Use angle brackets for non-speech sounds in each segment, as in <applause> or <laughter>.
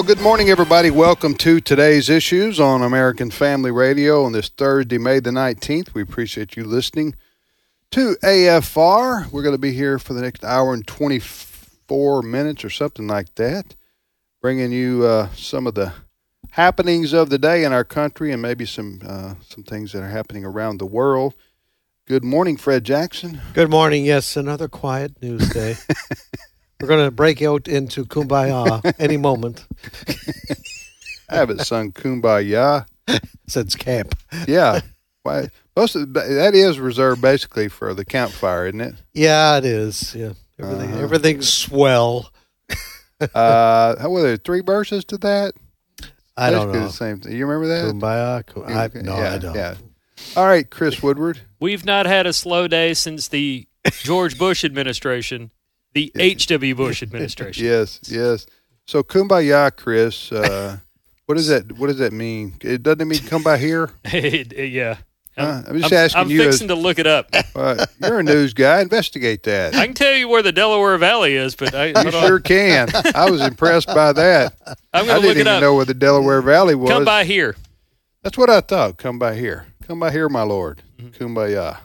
Well, good morning, everybody. Welcome to today's issues on American Family Radio on this Thursday, May the 19th. We appreciate you listening to AFR. We're going to be here for the next hour and 24 minutes or something like that, bringing you uh, some of the happenings of the day in our country and maybe some uh, some things that are happening around the world. Good morning, Fred Jackson. Good morning. Yes, another quiet news day. <laughs> We're going to break out into kumbaya <laughs> any moment I haven't sung Kumbaya. <laughs> since camp. Yeah. Why? Most of the, that is reserved basically for the campfire, isn't it? Yeah, it is. Yeah, everything, Uh-huh. everything's swell. <laughs> Uh, how were there three verses to that? I don't know. the same thing. You remember that? Kumbaya. ku- I, no, yeah, I don't. Yeah. All right, Chris Woodward. We've not had a slow day since the George Bush administration, the <laughs> H.W. Bush administration. Yes, yes. So kumbaya, Chris. Uh, <laughs> what does that? What does that mean? It doesn't mean come by here. <laughs> yeah. Huh? I'm just I'm, asking I'm you. As, fixing to look it up. uh, you're a news guy. Investigate that. I can tell you where the Delaware Valley is, but I, you on. sure can. I was impressed by that. I'm going to didn't look even it up. know where the Delaware Valley was. Come by here. That's what I thought. Come by here. Come by here, my lord. Mm-hmm. Kumbaya.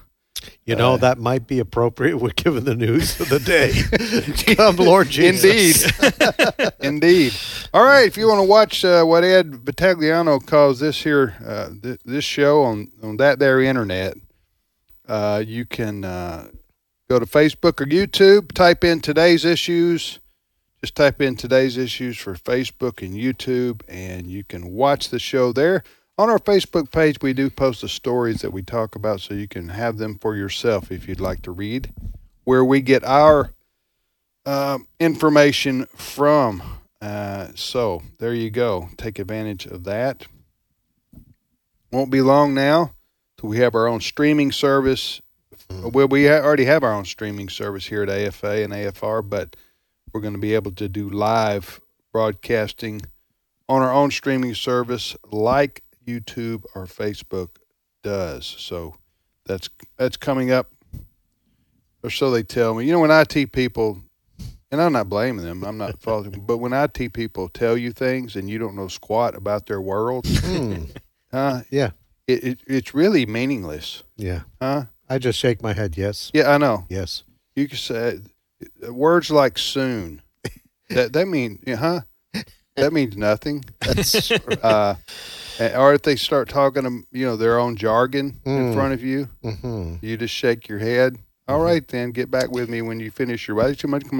You know that might be appropriate. We're given the news of the day. <laughs> Come, Lord Jesus. Indeed. <laughs> Indeed. All right. If you want to watch uh, what Ed Vitagliano calls this here, uh, th- this show on, on that there internet, uh, you can uh, go to Facebook or YouTube, type in today's issues. Just type in today's issues for Facebook and YouTube, and you can watch the show there. On our Facebook page, we do post the stories that we talk about, so you can have them for yourself if you'd like to read where we get our um, information from. Uh, so there you go. Take advantage of that. Won't be long now till we have our own streaming service. Well, we already have our own streaming service here at AFA and AFR, but we're going to be able to do live broadcasting on our own streaming service like YouTube or Facebook does. So that's that's coming up or so they tell me. You know, when IT people, and I'm not blaming them, I'm not faulting, but when IT people tell you things and you don't know squat about their world, <laughs> Hmm. huh? Yeah. It, it it's really meaningless, Yeah. huh? I just shake my head. Yes. Yeah, I know. Yes. You can say words like soon. <laughs> That that mean, huh? That means nothing. That's Uh, or if they start talking, um, you know, their own jargon in Mm. front of you, hmm you just shake your head. All right, then get back with me when you finish your Why did you come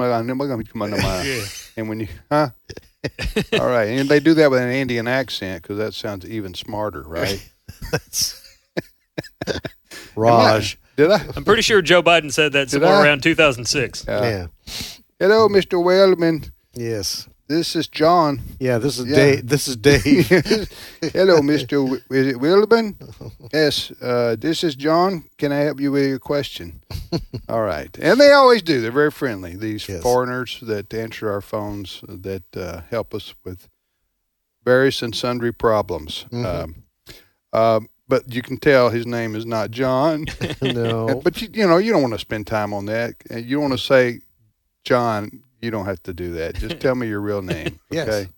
under my? <laughs> And when you, huh? <laughs> All right, and they do that with an Indian accent because that sounds even smarter, right? <laughs> Raj. Did I? I'm pretty sure Joe Biden said that somewhere around 2006. Uh, Yeah. Hello, Mr. Wellman. Yes. This is John. Yeah. This is Yeah. Dave. This is Dave. <laughs> Hello, Mr. W- is it Wellman? <laughs> Yes, uh, this is John. Can I help you with your question? <laughs> All right. And they always do. They're very friendly. These Yes. foreigners that answer our phones that uh, help us with various and sundry problems. Mhm. Um, um, but you can tell his name is not John. no. But you, you know, you don't want to spend time on that. You want to say John. You don't have to do that. <laughs> Just tell me your real name. <laughs> Yes. Okay.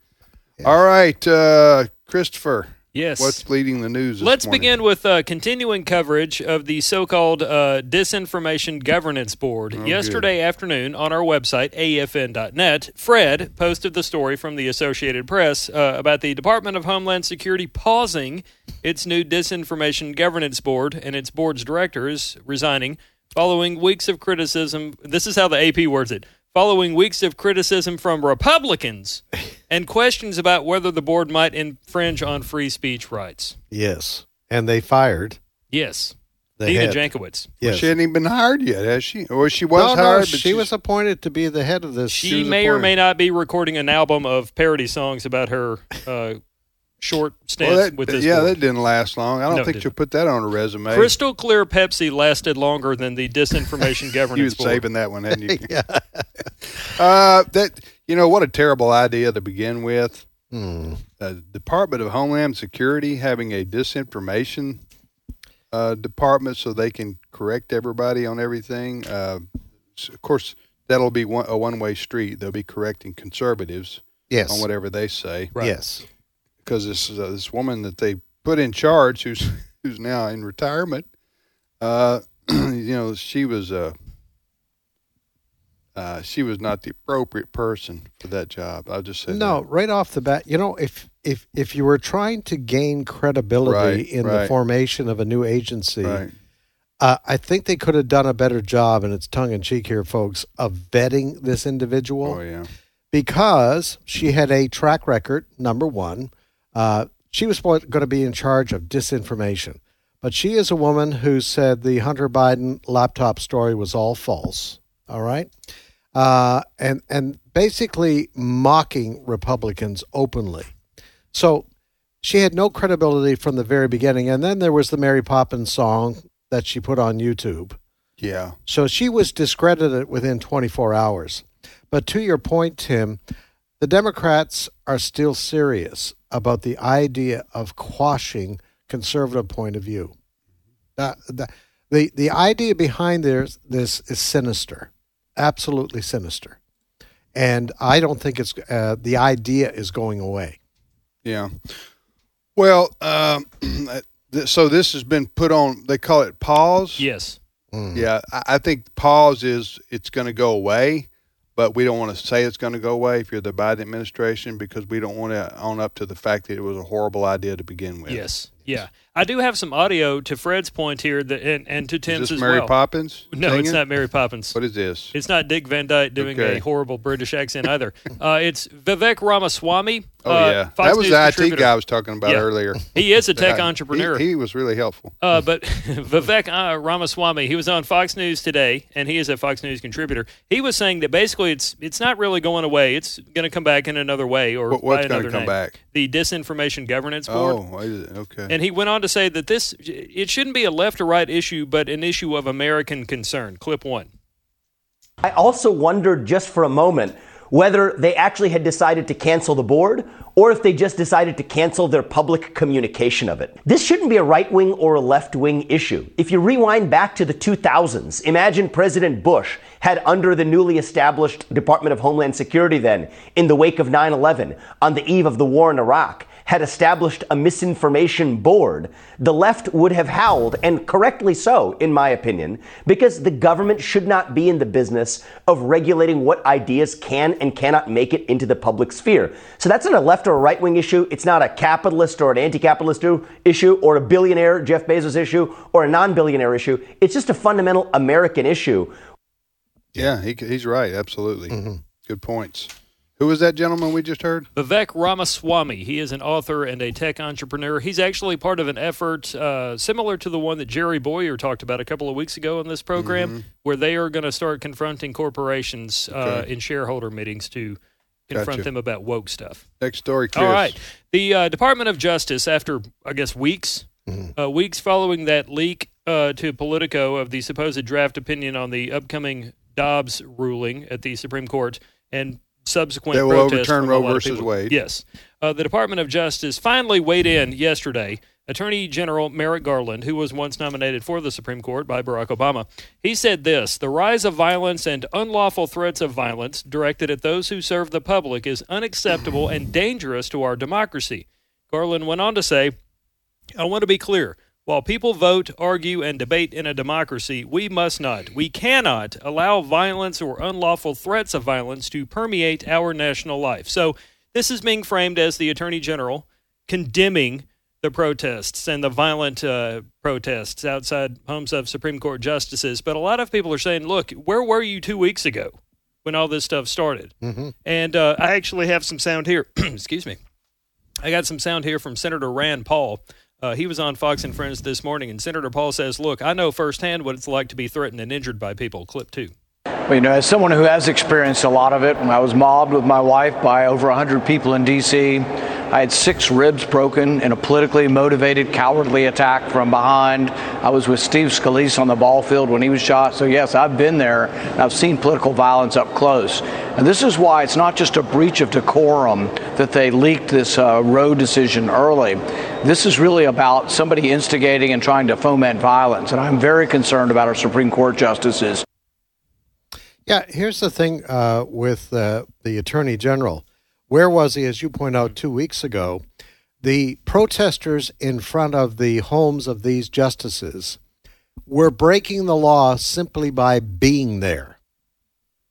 Yes. All right, uh, Christopher. Yes. What's leading the news? This Let's morning? begin with uh, continuing coverage of the so-called uh, Disinformation Governance Board. Oh, Yesterday afternoon on our website, afn.net, Fred posted the story from the Associated Press uh, about the Department of Homeland Security pausing its new Disinformation Governance Board and its board's directors resigning following weeks of criticism. This is how the AP words it. Following weeks of criticism from Republicans <laughs> and questions about whether the board might infringe on free speech rights. Yes. And they fired Yes. the Nina head. Jankowicz. Yes. She hadn't even been hired yet, has she? Or she was no, no, hired, but she she's- was appointed to be the head of this. She was may or appointed. may not be recording an album of parody songs about her uh, short stints Well, that, with this. yeah, board. that didn't last long. I don't No, it think didn't. you'll put that on a resume. Crystal clear Pepsi lasted longer than the disinformation <laughs> you governance was board. saving that one, hadn't you? <laughs> yeah. <laughs> Uh, that you know what a terrible idea to begin with. Hmm. Uh, Department of Homeland Security having a disinformation uh, department so they can correct everybody on everything. Uh, s- of course, that'll be one, a one-way street. They'll be correcting conservatives Yes. on whatever they say. Right. Yes. because this uh, this woman that they put in charge, who's <laughs> who's now in retirement, uh, <clears throat> you know, she was uh, uh, she was not the appropriate person for that job. I'll just say No, that. right off the bat, you know, if if if you were trying to gain credibility Right, in the formation of a new agency, right, uh, I think they could have done a better job, and it's tongue in cheek here, folks, of vetting this individual oh yeah, because she had a track record. Number one, uh, she was going to be in charge of disinformation, but she is a woman who said the Hunter Biden laptop story was all false. All right, uh, and and basically mocking Republicans openly. So she had no credibility from the very beginning. And then there was the Mary Poppins song that she put on YouTube. yeah, So she was discredited within 24 hours. But to your point, Tim, the Democrats are still serious about the idea of quashing conservative point of view. That, that, the, the idea behind this, this is sinister, absolutely sinister. And I don't think it's uh, the idea is going away. yeah. Well, um, <clears throat> th- so this has been put on. They call it pause. Yes. Yeah, I, I think pause is it's going to go away, but we don't want to say it's going to go away if you're the Biden administration because we don't want to own up to the fact that it was a horrible idea to begin with. Yes. Yeah. I do have some audio to Fred's point here that, and, and to Is Tim's this as Mary well. Poppins? No, it's not Mary Poppins. What is this? It's not Dick Van Dyke doing Okay. a horrible British accent either. <laughs> Uh, it's Vivek Ramaswamy. Oh uh, yeah, Fox that was News the IT guy I was talking about Yeah. earlier. <laughs> He is a tech entrepreneur. He, was really helpful. Uh, but <laughs> Vivek uh, Ramaswamy, he was on Fox News today, and he is a Fox News contributor. He was saying that basically it's it's not really going away. It's going to come back in another way or What- what's by another come name. back? The Disinformation Governance Board. Oh, is okay. And he went on to say that this it shouldn't be a left or right issue, but an issue of American concern. Clip one. I also wondered just for a moment whether they actually had decided to cancel the board or if they just decided to cancel their public communication of it. This shouldn't be a right wing or a left wing issue. If you rewind back to the 2000s, imagine President Bush had under the newly established Department of Homeland Security then, in the wake of 9 11, on the eve of the war in Iraq, had established a misinformation board, the left would have howled, and correctly so, in my opinion, because the government should not be in the business of regulating what ideas can and cannot make it into the public sphere. So that's not a left or a right wing issue. It's not a capitalist or an anti capitalist issue or a billionaire Jeff Bezos issue or a non billionaire issue. It's just a fundamental American issue. yeah, he, he's right. Absolutely. Mm-hmm. Good points. Who was that gentleman we just heard? Vivek Ramaswamy. He is an author and a tech entrepreneur. He's actually part of an effort uh, similar to the one that Jerry Bowyer talked about a couple of weeks ago on this program, Mm-hmm. where they are going to start confronting corporations uh, Okay. in shareholder meetings to confront Gotcha. them about woke stuff. Next story, Chris. All right. The uh, Department of Justice, after, I guess, weeks, uh, weeks following that leak uh, to Politico of the supposed draft opinion on the upcoming Dobbs ruling at the Supreme Court and subsequent That will protests overturn Roe versus. Wade. Yes. Uh, the Department of Justice finally weighed in yesterday. Attorney General Merrick Garland, who was once nominated for the Supreme Court by Barack Obama, he said this The rise of violence and unlawful threats of violence directed at those who serve the public is unacceptable and dangerous to our democracy. Garland went on to say, I want to be clear. While people vote, argue, and debate in a democracy, we must not, we cannot allow violence or unlawful threats of violence to permeate our national life. So, this is being framed as the Attorney General condemning the protests and the violent uh, protests outside homes of Supreme Court justices. But a lot of people are saying, look, where were you two weeks ago when all this stuff started? And uh, I actually have some sound here. <clears throat> Excuse me. I got some sound here from Senator Rand Paul. Uh, he was on Fox and Friends this morning, and Senator Paul says, Look, I know firsthand what it's like to be threatened and injured by people. Clip two. You know, as someone who has experienced a lot of it, I was mobbed with my wife by over 100 people in D.C. I had six ribs broken in a politically motivated, cowardly attack from behind. I was with Steve Scalise on the ball field when he was shot. So, yes, I've been there. I've seen political violence up close. And this is why it's not just a breach of decorum that they leaked this uh, Roe decision early. This is really about somebody instigating and trying to foment violence. And I'm very concerned about our Supreme Court justices. Yeah, here's the thing uh, with uh, the Attorney General. Where was he, as you point out, two weeks ago? The protesters in front of the homes of these justices were breaking the law simply by being there.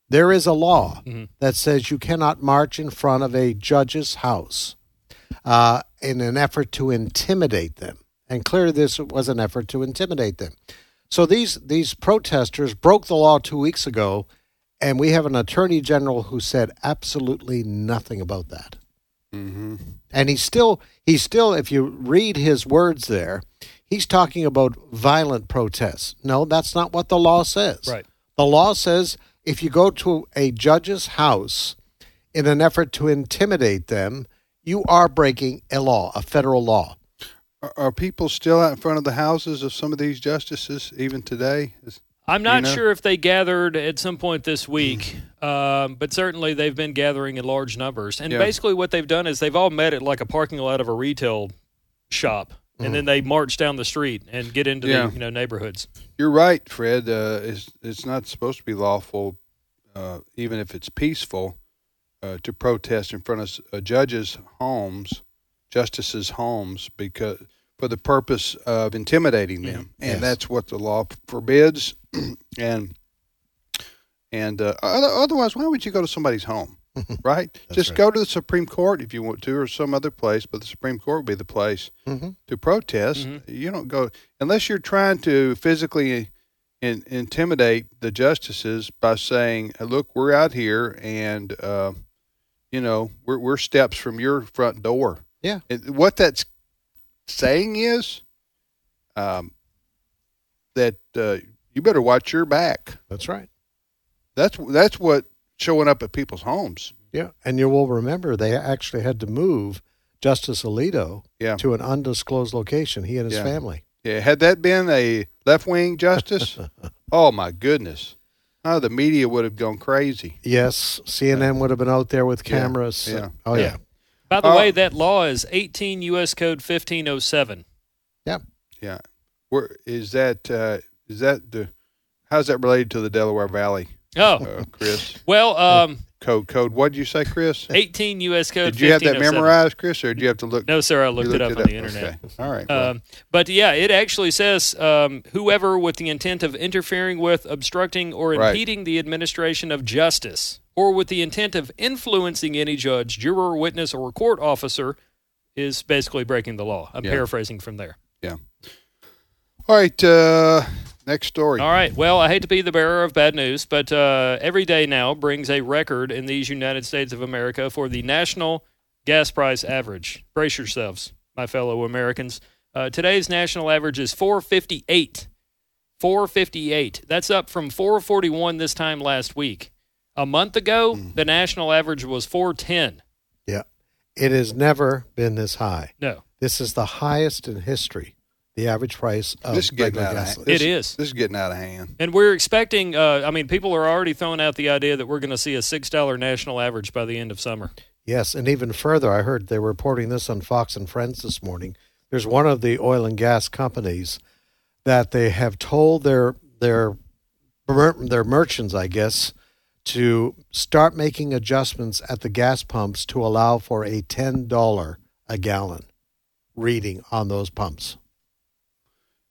There is a law mm-hmm. that says you cannot march in front of a judge's house uh, in an effort to intimidate them. And clearly, this was an effort to intimidate them. So these these protesters broke the law two weeks ago and we have an attorney general who said absolutely nothing about that. Mm-hmm. And he's still, he's still, if you read his words there, he's talking about violent protests. No, that's not what the law says. Right. The law says if you go to a judge's house in an effort to intimidate them, you are breaking a law, a federal law. Are, are people still out in front of the houses of some of these justices even today? Is- I'm not you know? sure if they gathered at some point this week, um, but certainly they've been gathering in large numbers. And yeah. basically, what they've done is they've all met at like a parking lot of a retail shop, and mm. then they march down the street and get into yeah. the you know neighborhoods. You're right, Fred. Uh, it's it's not supposed to be lawful, uh, even if it's peaceful, uh, to protest in front of uh, judges' homes, justices' homes, because for the purpose of intimidating them, and yes. that's what the law forbids. <clears throat> and and uh, otherwise, why would you go to somebody's home? <laughs> right? Just right. go to the Supreme Court if you want to, or some other place. But the Supreme Court would be the place mm-hmm. to protest. Mm-hmm. You don't go unless you're trying to physically in, intimidate the justices by saying, "Look, we're out here, and uh, you know we're we're steps from your front door." Yeah. And what that's saying is, um, that uh, you better watch your back. That's right. That's that's what showing up at people's homes. Yeah, and you will remember they actually had to move Justice Alito yeah. to an undisclosed location. He and his yeah. family. Yeah, had that been a left wing justice, <laughs> oh my goodness, oh the media would have gone crazy. Yes, CNN would have been out there with cameras. Yeah. Oh yeah. By the uh, way, that law is 18 U.S. Code 1507. Yeah. Yeah. Where is that? Uh, is that the? How's that related to the Delaware Valley? Oh, uh, Chris. Well, um, code code. What did you say, Chris? 18 U.S. Code. Did you have that memorized, Chris, or did you have to look? No, sir. I looked, looked it up it on up. the internet. Okay. All right. Well. Um, but yeah, it actually says um, whoever with the intent of interfering with, obstructing, or impeding right. the administration of justice, or with the intent of influencing any judge, juror, witness, or court officer, is basically breaking the law. I'm yeah. paraphrasing from there. Yeah. All right. Uh, next story. All right. Well, I hate to be the bearer of bad news, but uh, every day now brings a record in these United States of America for the national gas price average. Brace yourselves, my fellow Americans. Uh, today's national average is 458. 458. That's up from 441 this time last week. A month ago, mm. the national average was 410. Yeah. It has never been this high. No. This is the highest in history the average price of this is getting out gasoline. Of, this, it is. This is getting out of hand. And we're expecting. Uh, I mean, people are already throwing out the idea that we're going to see a six dollar national average by the end of summer. Yes, and even further, I heard they were reporting this on Fox and Friends this morning. There's one of the oil and gas companies that they have told their their their merchants, I guess, to start making adjustments at the gas pumps to allow for a ten dollar a gallon reading on those pumps.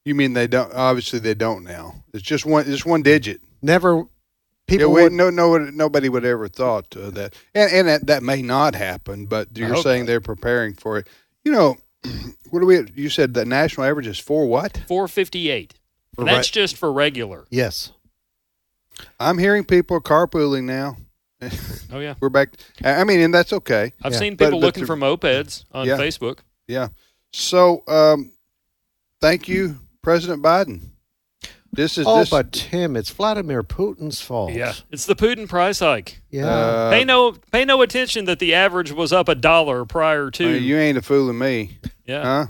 You mean they don't? Obviously, they don't now. It's just one. It's one digit. Never. People yeah, we, would, no, no, nobody would ever thought uh, that, and, and that, that may not happen. But you're saying not. they're preparing for it. You know, <clears throat> what do we? You said the national average is four what? Four fifty eight. That's re- just for regular. Yes. I'm hearing people carpooling now. oh yeah, <laughs> we're back. I mean, and that's okay. I've yeah. seen people but, looking but the, for mopeds on yeah, Facebook. Yeah. So, um, thank you President Biden. This is Oh, this. but Tim, it's Vladimir Putin's fault. Yeah, it's the Putin price hike. Yeah. uh, pay no pay no attention that the average was up a dollar prior to. uh, you ain't a fooling me, yeah. huh?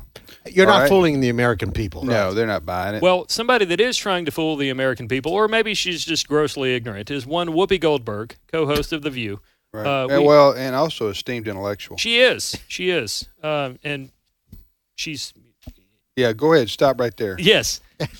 You're all not right. fooling the American people. No, they're not buying it. Well, somebody that is trying to fool the American people, or maybe she's just grossly ignorant, is one Whoopi Goldberg, co-host of The View. right. uh, And we- well, and also esteemed intellectual. She is. She is. Um, and she's Yeah, go ahead. Stop right there. yes. <laughs>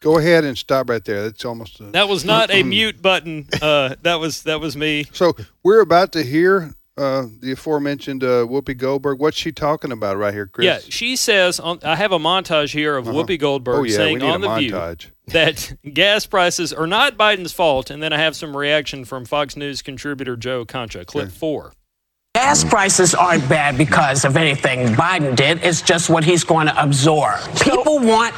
Go ahead and stop right there. That's almost. A, That was not a <clears throat> mute button. Uh, that was that was me. so we're about to hear uh, the aforementioned uh, Whoopi Goldberg. What's she talking about right here, Chris? Yeah, she says on. I have a montage here of Whoopi Goldberg Oh yeah, saying on a the View <laughs> that gas prices are not Biden's fault, and then I have some reaction from Fox News contributor Joe Concha. Clip four. Gas prices aren't bad because of anything Biden did. It's just what he's going to absorb. People want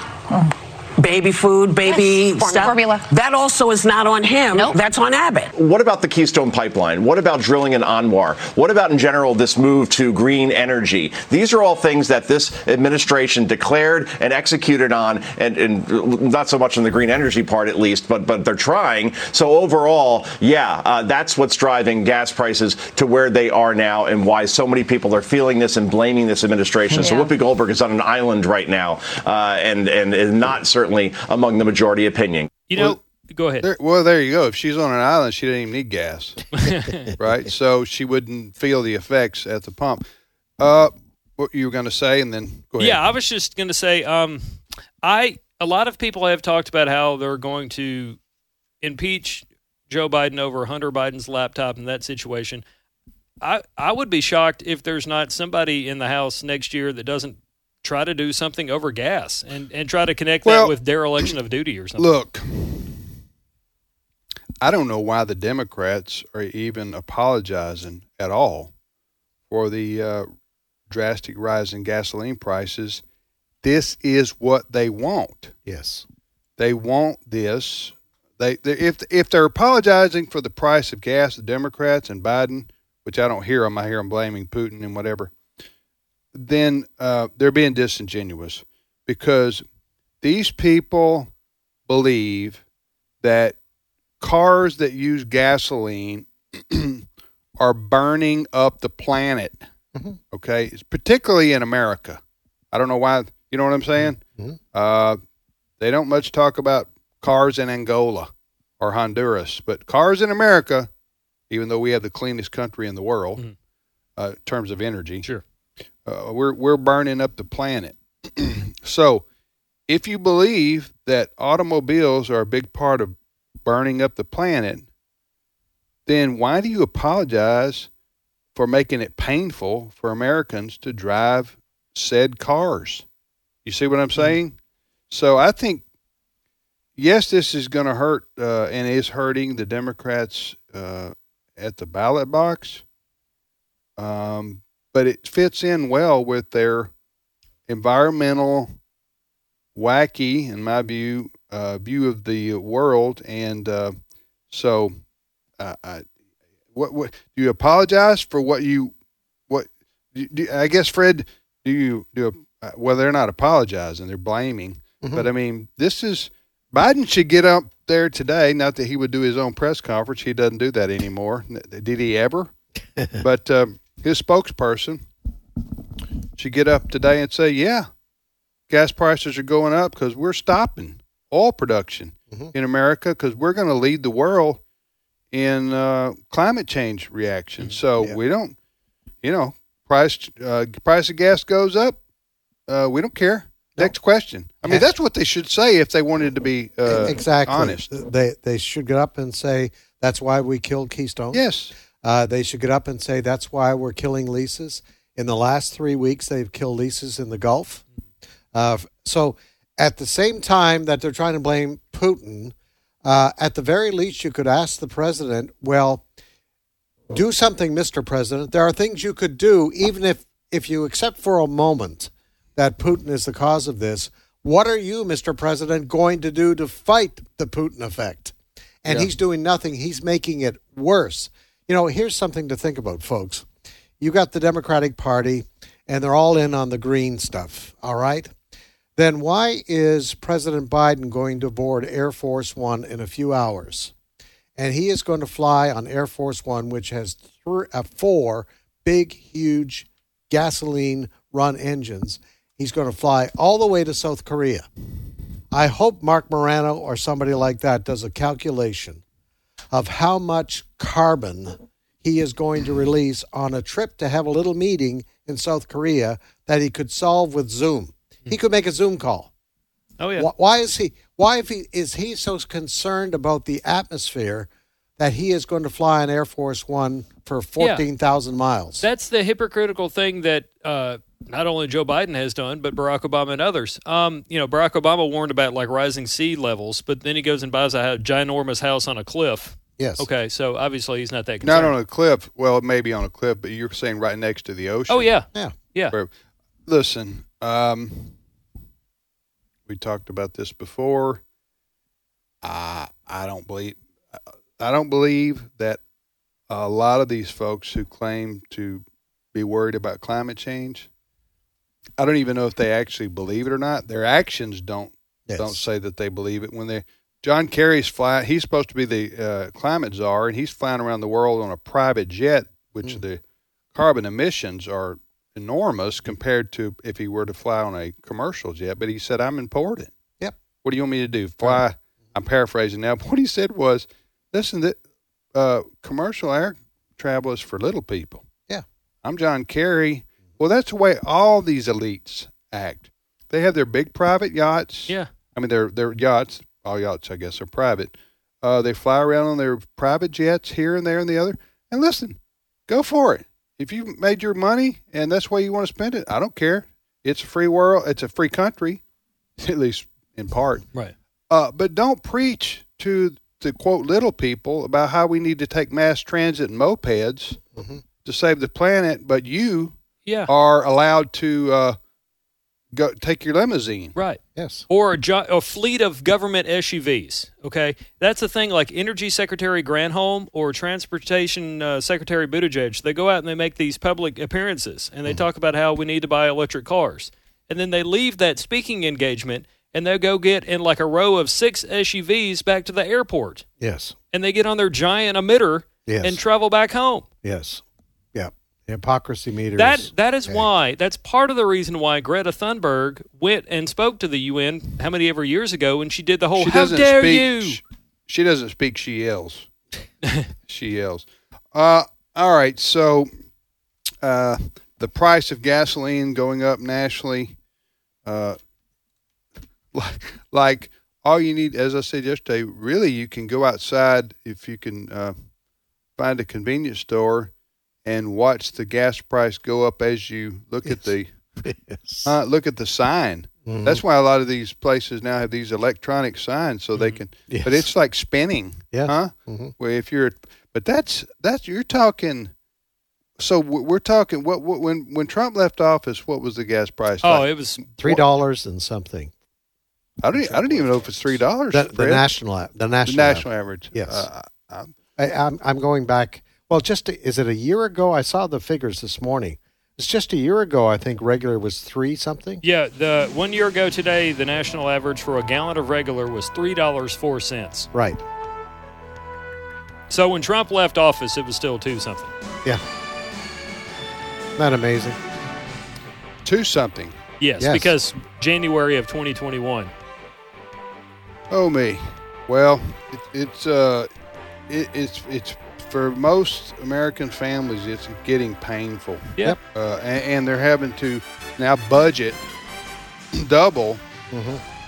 baby food, baby Yes, formula- stuff. formula. That also is not on him. Nope. That's on Abbott. What about the Keystone Pipeline? What about drilling in ANWR? What about, in general, this move to green energy? These are all things that this administration declared and executed on, and, and not so much on the green energy part, at least, but but they're trying. So overall, yeah, uh, that's what's driving gas prices to where they are now, and why so many people are feeling this and blaming this administration. So Whoopi Goldberg is on an island right now, uh, and and is not certainly among the majority opinion. You know, go ahead. There, well, there you go. If she's on an island, she doesn't even need gas, <laughs> right? So she wouldn't feel the effects at the pump. Uh, what you were going to say, and then go ahead. Yeah, I was just going to say, um, I a lot of people have talked about how they're going to impeach Joe Biden over Hunter Biden's laptop in that situation. I I would be shocked if there's not somebody in the House next year that doesn't try to do something over gas and and try to connect Well, that with dereliction of duty or something. Look, I don't know why the Democrats are even apologizing at all for the uh, drastic rise in gasoline prices. This is what they want. Yes. They want this. They, they if if they're apologizing for the price of gas, the Democrats and Biden, which I don't hear them, I hear them blaming Putin and whatever. Then uh, they're being disingenuous because these people believe that cars that use gasoline <clears throat> are burning up the planet. Okay, It's particularly in America. I don't know why. You know what I'm saying? Uh, they don't much talk about cars in Angola or Honduras, but cars in America, even though we have the cleanest country in the world Mhm. uh, in terms of energy, Sure. Uh, we're we're burning up the planet. <clears throat> so, if you believe that automobiles are a big part of burning up the planet, then why do you apologize for making it painful for Americans to drive said cars? You see what I'm saying? So I think, yes, this is going to hurt uh, and is hurting the Democrats uh, at the ballot box. Um, but it fits in well with their environmental, wacky, in my view, uh, view of the world. And uh, so, uh, I, what, what do you apologize for what you what? Do, do, I guess Fred, do you do? A, well, they're not apologizing; they're blaming. But I mean, this is Biden should get up there today. Not that he would do his own press conference; he doesn't do that anymore. Did he ever? <laughs> but um, his spokesperson should get up today and say, "Yeah, gas prices are going up because we're stopping oil production in America because we're going to lead the world in uh, climate change reaction. So we don't, you know, price uh, price of gas goes up, uh, we don't care. Next question. I mean, Yes. that's what they should say if they wanted to be uh, exactly. honest. They they should get up and say that's why we killed Keystone. Yes. Uh, they should get up and say that's why we're killing leases. In the last three weeks, they've killed leases in the Gulf. Uh, so, at the same time that they're trying to blame Putin, uh, at the very least, you could ask the president, well, do something, Mr. President. There are things you could do, even if, if you accept for a moment that Putin is the cause of this. What are you, Mr. President, going to do to fight the Putin effect? And he's doing nothing. He's making it worse. You know, here's something to think about, folks. You got the Democratic Party, and they're all in on the green stuff, all right? then why is President Biden going to board Air Force One in a few hours? And he is going to fly on Air Force One, which has uh, four big, huge gasoline run engines. He's going to fly all the way to South Korea. I hope Marc Morano or somebody like that does a calculation of how much carbon he is going to release on a trip to have a little meeting in South Korea that he could solve with Zoom. He could make a Zoom call. Oh yeah. Why is he? Why if he is he so concerned about the atmosphere that he is going to fly on Air Force One for fourteen thousand miles? That's the hypocritical thing that uh, not only Joe Biden has done, but Barack Obama and others. Um, you know, Barack Obama warned about like rising sea levels, but then he goes and buys a ginormous house on a cliff. Yes. Okay, so obviously he's not that Not on a cliff. Well, it may be on a cliff, but you're saying right next to the ocean. oh yeah, Yeah. yeah. Where- Listen, um, we talked about this before. I I don't believe I don't believe that a lot of these folks who claim to be worried about climate change. I don't even know if they actually believe it or not. Their actions don't Yes. don't say that they believe it. When they John Kerry's fly, he's supposed to be the uh, climate czar, and he's flying around the world on a private jet, which Mm. the carbon emissions are enormous compared to if he were to fly on a commercial jet. But he said, "I'm important." Yep. What do you want me to do? Fly? I'm paraphrasing now. <laughs> What he said was, "Listen, that uh, commercial air travel is for little people." Yeah. I'm John Kerry. Well, that's the way all these elites act. They have their big private yachts. Yeah. I mean, their their yachts, all yachts, I guess, are private. Uh, they fly around on their private jets here and there and the other. And listen, go for it. If you made your money and that's why you want to spend it, I don't care. It's a free world. It's a free country, <laughs> at least in part. Right. Uh, but don't preach to the quote little people about how we need to take mass transit and mopeds to save the planet. But you Yeah. are allowed to uh, go take your limousine. Right. Yes. or a, jo- a fleet of government SUVs. Okay, that's the thing. Like Energy Secretary Granholm or Transportation uh, Secretary Buttigieg, they go out and they make these public appearances and they talk about how we need to buy electric cars, and then they leave that speaking engagement and they go get in like a row of six SUVs back to the airport, Yes. and they get on their giant emitter Yes. and travel back home. Yes. The hypocrisy meter. That is- that is Okay. why that's part of the reason why Greta Thunberg went and spoke to the UN how many ever years ago and she did the whole she "How dare speak, you." sh- She doesn't speak. She yells. <laughs> she yells. Uh, all right. So, uh, the price of gasoline going up nationally. Uh, like, <laughs> like all you need, as I said yesterday, really you can go outside if you can uh, find a convenience store and watch the gas price go up as you look at the <laughs> Yes. uh, look at the sign. Mhm. That's why a lot of these places now have these electronic signs, so they can. Yes. But it's like spinning, Yeah. huh? Mhm. Where if you're, but that's that's you're talking. So we're talking what, what when when Trump left office, what was the gas price? Oh, like? it was Three dollars and something. I don't I don't even know if it's three dollars. The, the national. a- The the national. national average. Yes. Uh, I- I, I'm I'm going back. Well, just a, is it a year ago? I saw the figures this morning. It's just a year ago. I think regular was three something. yeah. The one year ago today, the national average for a gallon of regular was three dollars four cents. Right. So when Trump left office, it was still two something. Yeah. Isn't that amazing? two something. Yes, Yes. because January of 2021. Oh me. Well, it, it's uh, it, it's it's for most American families, it's getting painful. Yep. uh, and, and they're having to now budget <clears throat> double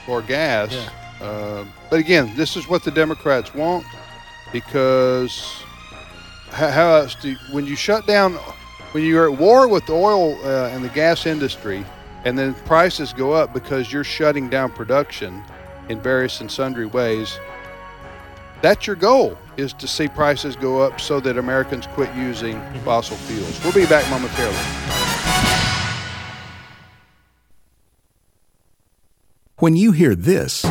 for gas. Yeah. Uh, but again, this is what the Democrats want because how, how else do when you shut down when you're at war with the oil uh, and the gas industry, and then prices go up because you're shutting down production in various and sundry ways. That's your goal is to see prices go up so that Americans quit using fossil fuels. We'll be back momentarily. When you hear this,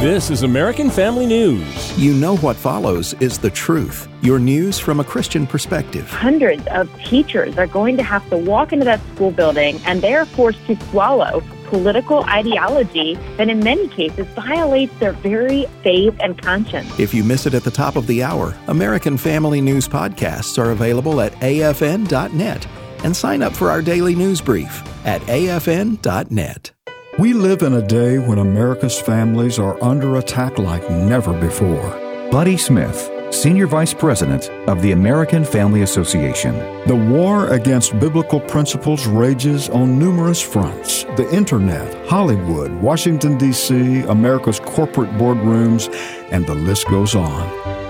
This is American Family News. You know what follows is the truth. Your news from a Christian perspective. Hundreds of teachers are going to have to walk into that school building and they are forced to swallow political ideology that in many cases violates their very faith and conscience. If you miss it at the top of the hour, American Family News podcasts are available at afn.net and sign up for our daily news brief at afn.net. We live in a day when America's families are under attack like never before. Buddy Smith, Senior Vice President of the American Family Association. The war against biblical principles rages on numerous fronts the internet, Hollywood, Washington, D.C., America's corporate boardrooms, and the list goes on.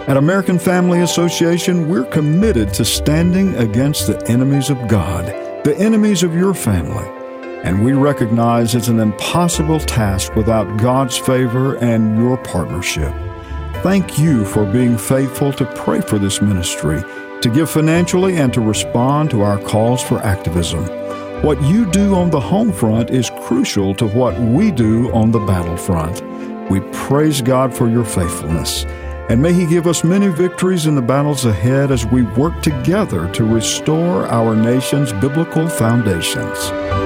At American Family Association, we're committed to standing against the enemies of God, the enemies of your family and we recognize it's an impossible task without God's favor and your partnership. Thank you for being faithful to pray for this ministry, to give financially, and to respond to our calls for activism. What you do on the home front is crucial to what we do on the battlefront. We praise God for your faithfulness, and may He give us many victories in the battles ahead as we work together to restore our nation's biblical foundations.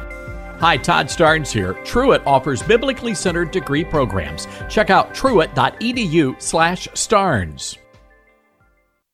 Hi, Todd Starnes here. Truett offers biblically centered degree programs. Check out truett.edu slash starnes.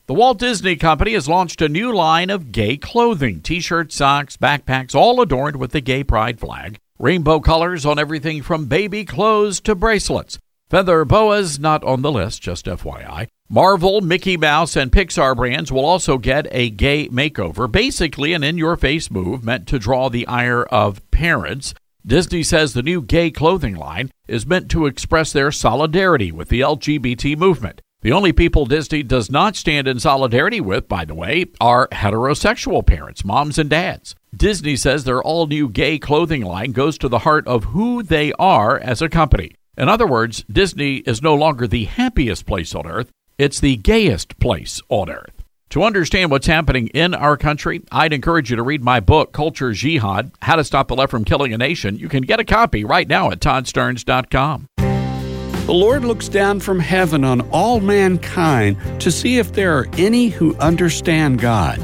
The Walt Disney Company has launched a new line of gay clothing t shirts, socks, backpacks, all adorned with the gay pride flag. Rainbow colors on everything from baby clothes to bracelets. Feather boas not on the list, just FYI. Marvel, Mickey Mouse, and Pixar brands will also get a gay makeover, basically an in your face move meant to draw the ire of parents. Disney says the new gay clothing line is meant to express their solidarity with the LGBT movement. The only people Disney does not stand in solidarity with, by the way, are heterosexual parents, moms and dads. Disney says their all new gay clothing line goes to the heart of who they are as a company. In other words, Disney is no longer the happiest place on earth, it's the gayest place on earth. To understand what's happening in our country, I'd encourage you to read my book, Culture Jihad How to Stop the Left from Killing a Nation. You can get a copy right now at toddstarnes.com. The Lord looks down from heaven on all mankind to see if there are any who understand God,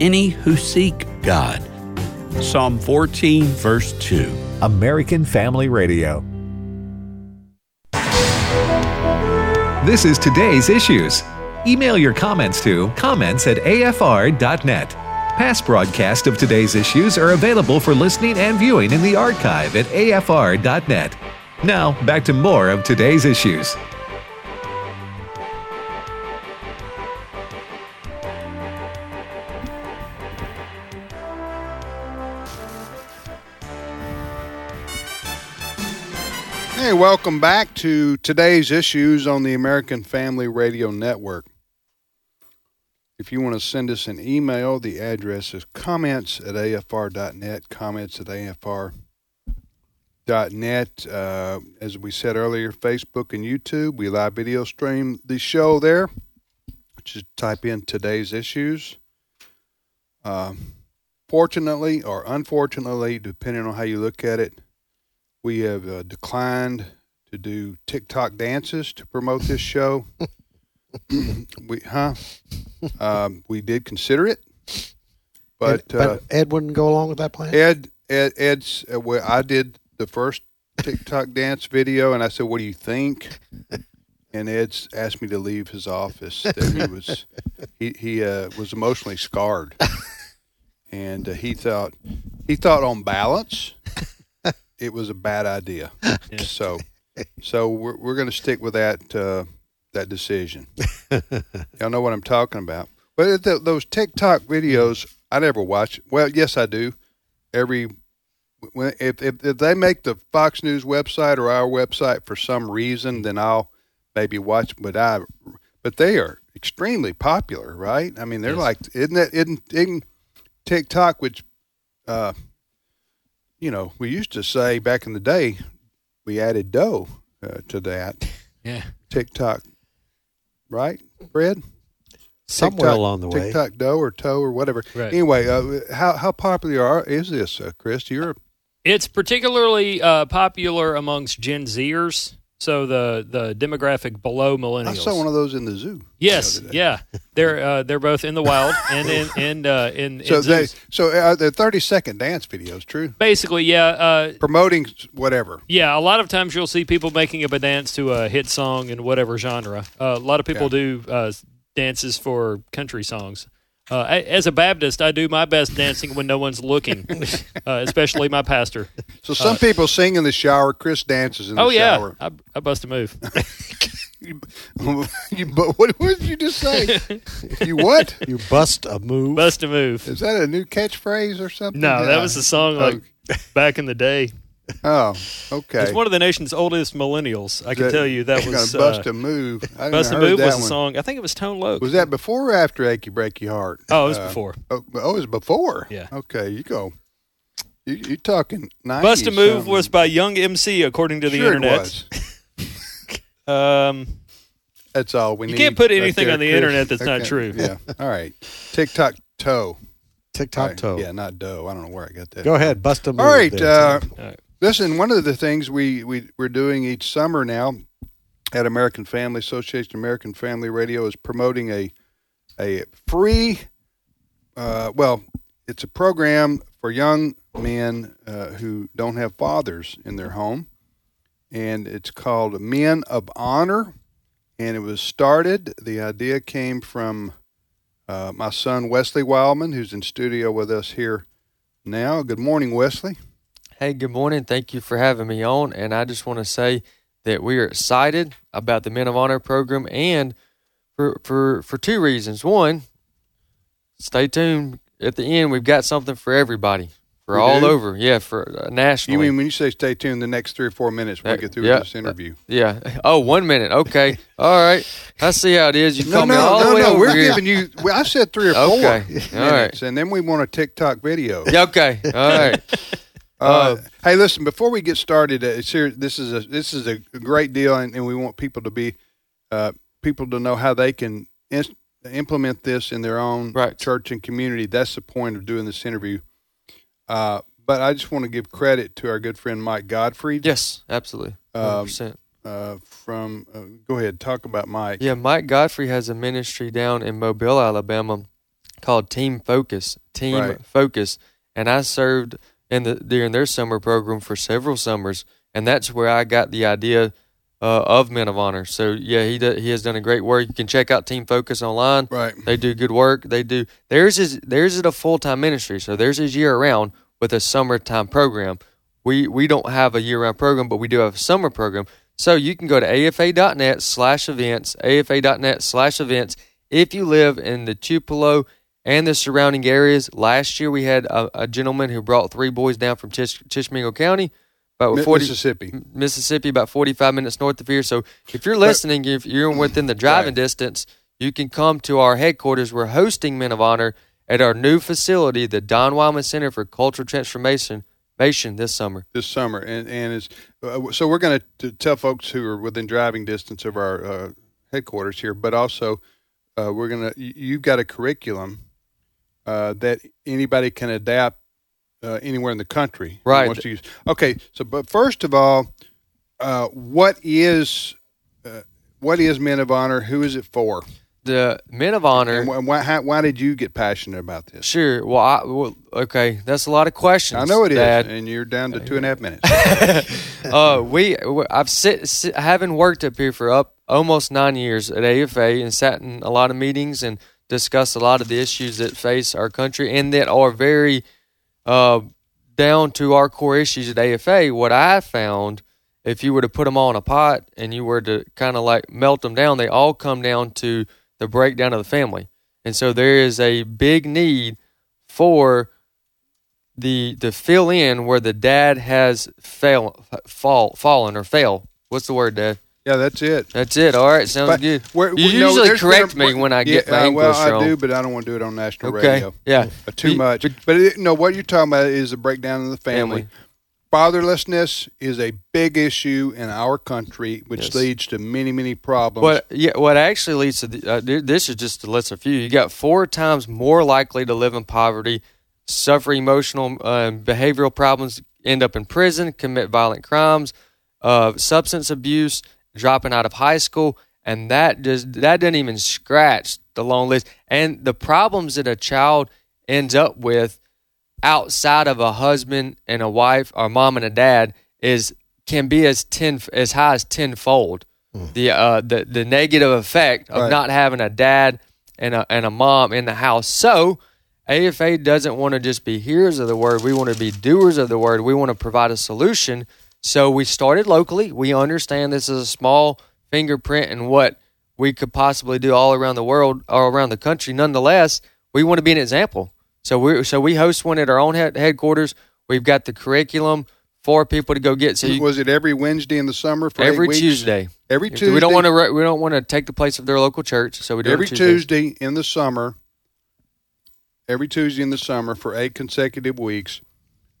any who seek God. Psalm 14, verse 2. American Family Radio. This is today's issues. Email your comments to comments at afr.net. Past broadcasts of today's issues are available for listening and viewing in the archive at afr.net. Now, back to more of today's issues. Hey, welcome back to today's issues on the American Family Radio Network. If you want to send us an email, the address is comments at afr.net, comments at afr.net. Uh, as we said earlier, Facebook and YouTube, we live video stream the show there. Just type in today's issues. Uh, fortunately or unfortunately, depending on how you look at it, we have uh, declined to do TikTok dances to promote this show. <laughs> we, huh? Um, we did consider it, but, Ed, but uh, Ed wouldn't go along with that plan. Ed, Ed, Ed's. Uh, well, I did the first TikTok <laughs> dance video, and I said, "What do you think?" And Ed's asked me to leave his office. That he was he he uh, was emotionally scarred, and uh, he thought he thought on balance it was a bad idea. <laughs> So, so we're we're going to stick with that uh, that decision. <laughs> Y'all know what I'm talking about. But th- those TikTok videos, I never watch. Well, yes, I do. Every when if, if if they make the Fox News website or our website for some reason, then I'll maybe watch, but I, but they are extremely popular, right? I mean, they're like, isn't that isn't, isn't TikTok, which, uh, you know, we used to say back in the day, we added dough uh, to that. <laughs> Yeah. TikTok, right, Fred? Somewhere TikTok- along the way. TikTok dough or toe or whatever. Right. Anyway, uh, how how popular are, is this, uh, Chris? You're It's particularly uh, popular amongst Gen Zers, so the the demographic below millennials. I saw one of those in the zoo. Yes, yeah, they're uh, they're both in the wild <laughs> and in in uh, in, So in they zoos. so uh, they're thirty second dance videos. True. basically yeah uh, Promoting whatever. yeah. A lot of times you'll see people making up a dance to a hit song in whatever genre. Uh, a lot of people do uh, dances for country songs. Uh, a- as a Baptist, I do my best dancing when no one's looking, <laughs> uh, especially my pastor. So some Uh, people sing in the shower. Chris dances in the oh yeah, shower. I, I bust a move. <laughs> you, but what, what did you just say? <laughs> you what? You bust a move. Bust a move. Is that a new catchphrase or something? No, that was a song like back in the day. Oh, okay. It's one of the nation's oldest millennials. I can tell you that Gonna was bust uh, a move. I Bust a move that was a song. I think it was Tone Loc. Was that before or after "Achy Breaky Heart"? Oh, it was Uh, before. Oh, oh, it was before. Yeah. Okay, you go. You, you talking? Bust a move something. was by Young MC, according to the Sure it internet. was. <laughs> Um, That's all we You need. can't put right anything there, on the Chris. internet that's not true. Yeah. All right. TikTok toe. TikTok toe. Yeah, not dough. I don't know where I got that. Go ahead, bust a move. All right. there, Uh, Tim. Listen, one of the things we, we, we're doing each summer now at American Family Association, American Family Radio, is promoting a, a free, uh, well, it's a program for young men uh, who don't have fathers in their home. And it's called Men of Honor. And it was started, the idea came from uh, my son, Wesley Wildmon, who's in studio with us here now. Good morning, Wesley. Hey, good morning. Thank you for having me on. And I just want to say that we are excited about the Men of Honor program and for for for two reasons. One, stay tuned. At the end, we've got something for everybody, for We all do? over. Yeah, for uh, You mean when you say stay tuned, the next three or four minutes we'll Uh, get through yeah, this interview? Yeah. <laughs> Oh, one minute. Okay. all right. I see how it is. You No, call me no, all the way no. over We're here. giving you. Well, I said three or four Okay. minutes, All right. and then we want a TikTok video. Yeah, okay. All right. <laughs> Uh, hey, listen. Before we get started, uh, here, this is a this is a great deal, and, and we want people to be uh, people to know how they can ins- implement this in their own right. church and community. That's the point of doing this interview. Uh, but I just want to give credit to our good friend Mike Godfrey. Yes, absolutely. Um, 100%. uh, from uh, go ahead, talk about Mike. Yeah, Mike Godfrey has a ministry down in Mobile, Alabama, called Team Focus. Team Right. Focus, and I served in the during their summer program for several summers, and that's where I got the idea uh, of Men of Honor. So yeah, he do, he has done a great work. You can check out Team Focus online. Right, they do good work. They do theirs is theirs is a full time ministry, so theirs is year round with a summertime program. We we don't have a year round program, but we do have a summer program. So you can go to afa.net slash events, afa.net slash events. If you live in the Tupelo and the surrounding areas, last year we had a, a gentleman who brought three boys down from Chish, Tishomingo County, about 40, Mississippi. Mississippi, about 45 minutes north of here. So if you're listening, if you're within the driving distance, you can come to our headquarters. We're hosting Men of Honor at our new facility, the Don Wildmon Center for Cultural Transformation, this summer. this summer, and and it's uh, so we're going to tell folks who are within driving distance of our uh, headquarters here, but also uh, we're going to you've got a curriculum uh, that anybody can adapt uh, anywhere in the country. Right. wants to use. Okay, so but first of all, uh, what is uh, what is Men of Honor? Who is it for? The Men of Honor. And wh- why, how, why did you get passionate about this? Sure. Well, I, well, okay. That's a lot of questions. I know it is, Dad. and you're down to two and a half minutes. <laughs> uh, we I've sit, sit having worked up here for up almost nine years at AFA and sat in a lot of meetings and discussed a lot of the issues that face our country and that are very uh, down to our core issues at AFA. What I found, if you were to put them all in a pot and you were to kind of like melt them down, they all come down to the breakdown of the family. And so there is a big need for the to fill in where the dad has fail fall fallen or fail. What's the word, Dad? Yeah, that's it. That's it. All right, sounds But good. we're- you usually correct a- me when I yeah, get my uh, well, wrong. I do, but I don't want to do it on national Okay, radio. yeah. Uh, too much. But it, no, what you're talking about is the breakdown of the family. Family. Fatherlessness is a big issue in our country, which Yes. leads to many, many problems. What yeah, what actually leads to the, uh, this is just to list a few. You got four times more likely to live in poverty, suffer emotional and behavioral problems, end up in prison, commit violent crimes, uh, substance abuse, dropping out of high school, and that just that doesn't even scratch the long list. And the problems that a child ends up with outside of a husband and a wife or mom and a dad is can be as ten as high as tenfold. The uh the the negative effect of Right. not having a dad and a and a mom in the house. So AFA doesn't want to just be hearers of the word. We want to be doers of the word. We want to provide a solution. So we started locally. We understand this is a small fingerprint in what we could possibly do all around the world or around the country. Nonetheless, we want to be an example. So we so we host one at our own headquarters. We've got the curriculum for people to go get. So you, was it every Wednesday in the summer for every? Tuesday. Every Tuesday. We don't want to we don't want to take the place of their local church. So we do every Tuesdays. Tuesday in the summer. Every Tuesday in the summer for eight consecutive weeks.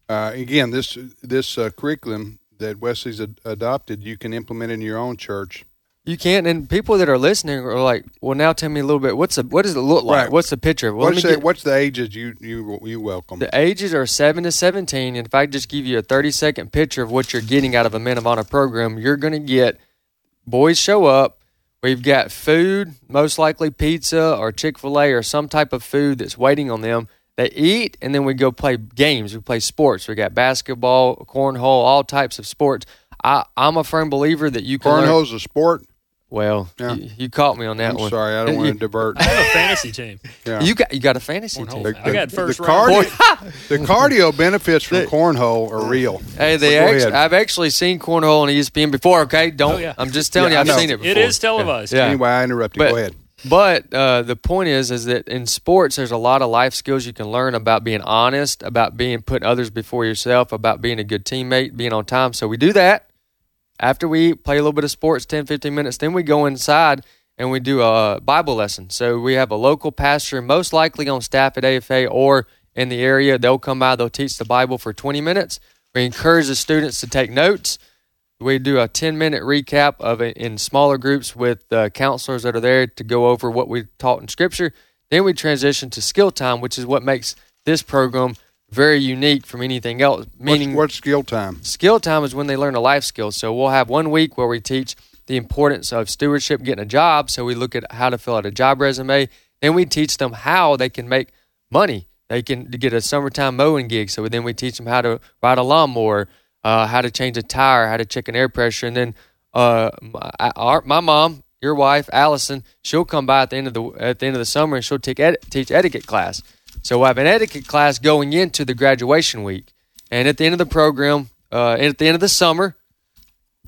Uh, again, this this uh, curriculum that Wesley's ad- adopted, you can implement in your own church. You can't, and people that are listening are like, "Well, now tell me a little bit. What's the what does it look like? Right. What's the picture? Well, let what's, me the, get- what's the ages you you you welcome? The ages are 7 to 17. And if I just give you a 30 second picture of what you're getting out of a Men of Honor program, you're going to get boys show up. We've got food, most likely pizza or Chick fil A or some type of food that's waiting on them. They eat, and then we go play games. We play sports. We got basketball, cornhole, all types of sports. I, I'm a firm believer that you can. learn- Cornhole's a sport. Well, Yeah. you, you caught me on that I'm one. sorry, I don't want to <laughs> divert. I have a fantasy team. Yeah. You got you got a fantasy team. Cornhole. I got first the round. cardio, <laughs> the cardio benefits from cornhole are real. Hey, they Go. I've actually seen cornhole on ESPN before. Okay, don't. Oh, yeah. I'm just telling Yeah, you, I've seen it before. It is televised. Yeah. Anyway, I interrupted. But, Go ahead. But uh, the point is, is that in sports, there's a lot of life skills you can learn about being honest, about being putting others before yourself, about being a good teammate, being on time. So we do that after we play a little bit of sports, 10, 15 minutes. Then we go inside and we do a Bible lesson. So we have a local pastor, most likely on staff at AFA or in the area. They'll come by, they'll teach the Bible for 20 minutes. We encourage the students to take notes. We do a 10 minute recap of it in smaller groups with uh, counselors that are there to go over what we taught in Scripture. Then we transition to skill time, which is what makes this program very unique from anything else. Meaning, What's skill time? skill time is when they learn a life skill. So we'll have one week where we teach the importance of stewardship, getting a job. So we look at how to fill out a job resume. Then we teach them how they can make money. They can get a summertime mowing gig. So then we teach them how to ride a lawnmower, uh, how to change a tire, how to check an air pressure, and then uh, my, our, my mom, your wife, Allison, she'll come by at the end of the at the end of the summer and she'll take ed- teach etiquette class. So we'll have an etiquette class going into the graduation week, and at the end of the program, uh, and at the end of the summer,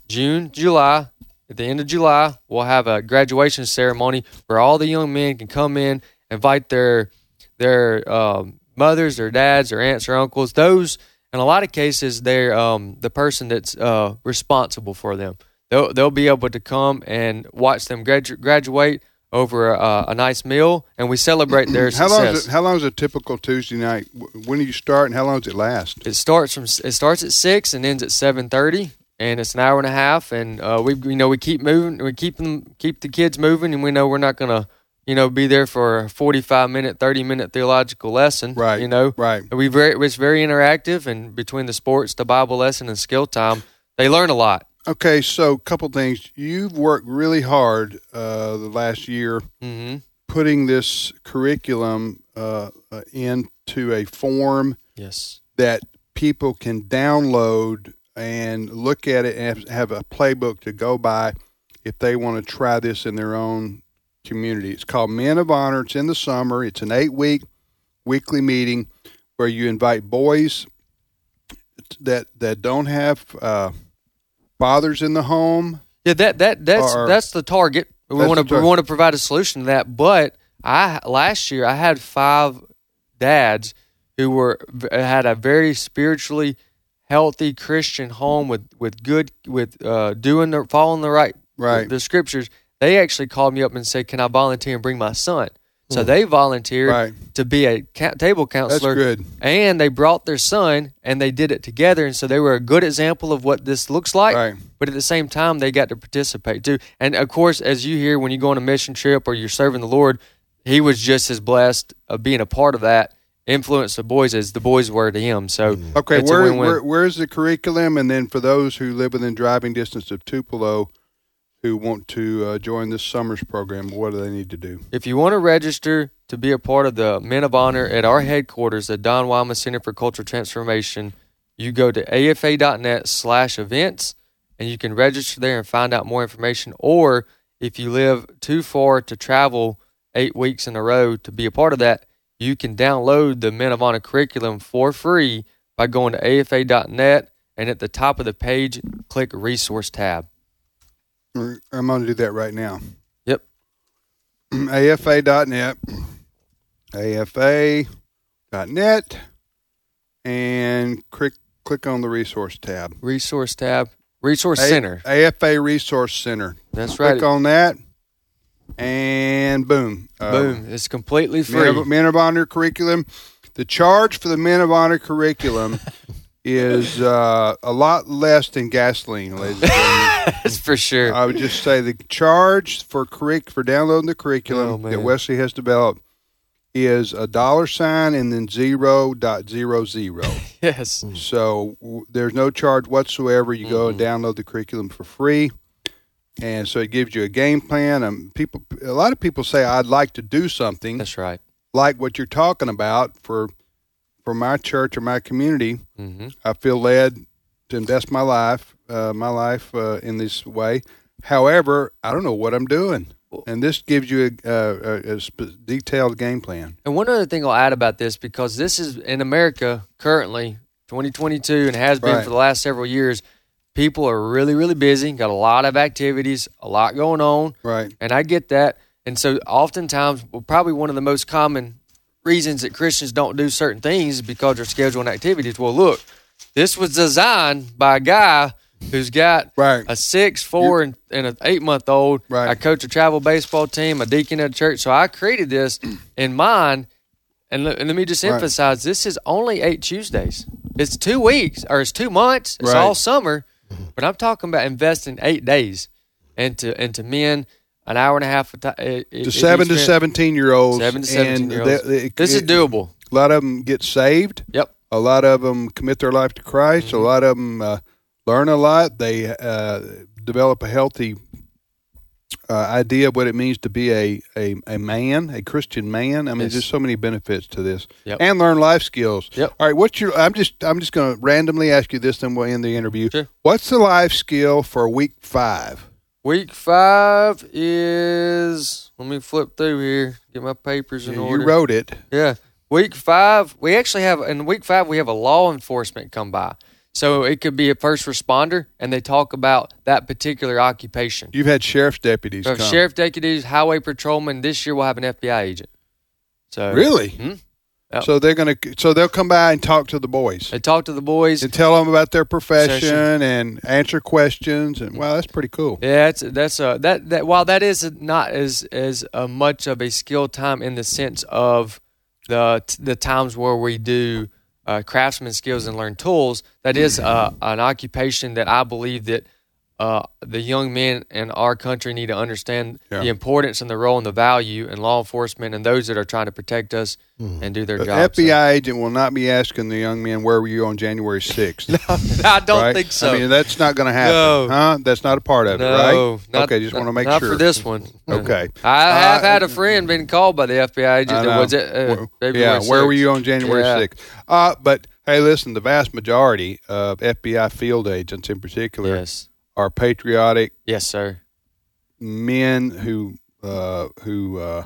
June, July, at the end of July, we'll have a graduation ceremony where all the young men can come in, invite their their um, mothers, their dads, their aunts, or uncles. Those, in a lot of cases, they're um, the person that's uh, responsible for them. They'll they'll be able to come and watch them gradu- graduate over a, a nice meal, and we celebrate their <clears throat> How success. long is it, how long is a typical Tuesday night? When do you start, and how long does it last? It starts from it starts at six and ends at seven thirty, and it's an hour and a half. And uh, we you know we keep moving, we keep them keep the kids moving, and we know we're not gonna you know be there for a forty five minute, thirty minute theological lesson. Right, You know. right. We very it's very interactive, and between the sports, the Bible lesson, and skill time, they learn a lot. Okay, so a couple things. You've worked really hard uh, the last year Mm-hmm. putting this curriculum uh, uh, into a form Yes. that people can download and look at it and have a playbook to go by if they want to try this in their own community. It's called Men of Honor. It's in the summer. It's an eight week weekly meeting where you invite boys that that don't have uh, fathers in the home. Yeah, that that that's Or- that's the target. We want to tar- we want to provide a solution to that. But I last year I had five dads who were had a very spiritually healthy Christian home with with good with uh, doing the following the right Right. the, the scriptures, they actually called me up and said, "Can I volunteer and bring my son?" So hmm. they volunteered Right. to be a ca- table counselor. good. And they brought their son and they did it together. And so they were a good example of what this looks like. Right. But at the same time, they got to participate too. And of course, as you hear when you go on a mission trip or you're serving the Lord, he was just as blessed of being a part of that, influence the boys as the boys were to him. So Okay, where, where where's the curriculum? And then for those who live within driving distance of Tupelo, who want to uh, join this summer's program, what do they need to do? If you want to register to be a part of the Men of Honor at our headquarters at Don Wildmon Center for Cultural Transformation, you go to afa.net slash events and you can register there and find out more information. Or if you live too far to travel eight weeks in a row to be a part of that, you can download the Men of Honor curriculum for free by going to afa.net and at the top of the page, click Resource tab. I'm going to do that right now. Yep. <clears throat> AFA.net, AFA.net, and click click on the resource tab. Resource tab, Resource A- Center. AFA Resource Center. That's click right. on that, and boom, Uh, Boom. It's completely Men free. of, Men of Honor curriculum. The charge for the Men of Honor curriculum <laughs> is uh, a lot less than gasoline, ladies and gentlemen. That's for sure. I would just say the charge for curric- for downloading the curriculum Oh, that Wesley has developed is a dollar sign and then zero dot zero zero. <laughs> Yes. So w- there's no charge whatsoever. You go and download the curriculum for free, and so it gives you a game plan. Um, people, a lot of people say I'd like to do something. That's right. Like what you're talking about for for my church or my community. Mm-hmm. I feel led to invest my life, uh, my life uh, in this way. However, I don't know what I'm doing, and this gives you a, a, a detailed game plan. And one other thing I'll add about this, because this is in America currently, 2022, and has been Right. for the last several years. People are really, really busy, got a lot of activities, a lot going on. Right. And I get that. And so, oftentimes, well, probably one of the most common reasons that Christians don't do certain things is because they're scheduling activities. Well, look, this was designed by a guy who's got a six, four, and, and an eight month old. Right. I coach a travel baseball team, a deacon at a church. So I created this <clears throat> in mind. And, le- and let me just Right. emphasize this is only eight Tuesdays. It's two weeks or it's two months. It's Right. all summer. Mm-hmm. But I'm talking about investing eight days into into men, an hour and a half. A ti- eh, eh, To eh, seven to seventeen year olds, Seven to 17 year olds. This is doable. A lot of them get saved. Yep. A lot of them commit their life to Christ. Mm-hmm. A lot of them uh, learn a lot. They uh, develop a healthy uh, idea of what it means to be a, a, a man, a Christian man. I mean, Yes. there's so many benefits to this, Yep. and learn life skills. Yep. All right, what's your? I'm just I'm just going to randomly ask you this, then we'll end the interview. Sure. What's the life skill for week five? Week five is. Let me flip through here. Get my papers in Yeah, order. you wrote it. Yeah. Week five, we actually have in week five we have a law enforcement come by. So it could be a first responder, and they talk about that particular occupation. You've had sheriff's deputies So come. sheriff deputies, highway patrolmen. This year we'll have an FBI agent. So Really? Mhm. Yep. So they're gonna. So they'll come by and talk to the boys. They talk to the boys and tell them about their profession Session. and answer questions. And wow, that's pretty cool. Yeah, that's that's a, that that while that is not as as uh, much of a skill time in the sense of the the times where we do uh, craftsman skills and learn tools, that is uh, an occupation that I believe that uh, the young men in our country need to understand Yeah. the importance and the role and the value in law enforcement and those that are trying to protect us and do their The job. FBI agent will not be asking the young men where were you on January sixth. <laughs> I don't think so. I mean, that's not going to happen, No. huh? That's not a part of it, right? not- okay, just want to make not sure. for this one. Okay, I have Uh, had a friend been called by the FBI agent. That was it? Uh, Where- February yeah, where were you on January Yeah. 6th? Uh, but hey, listen, the vast majority of FBI field agents in particular Yes. Are patriotic Yes, sir. men who uh, who uh,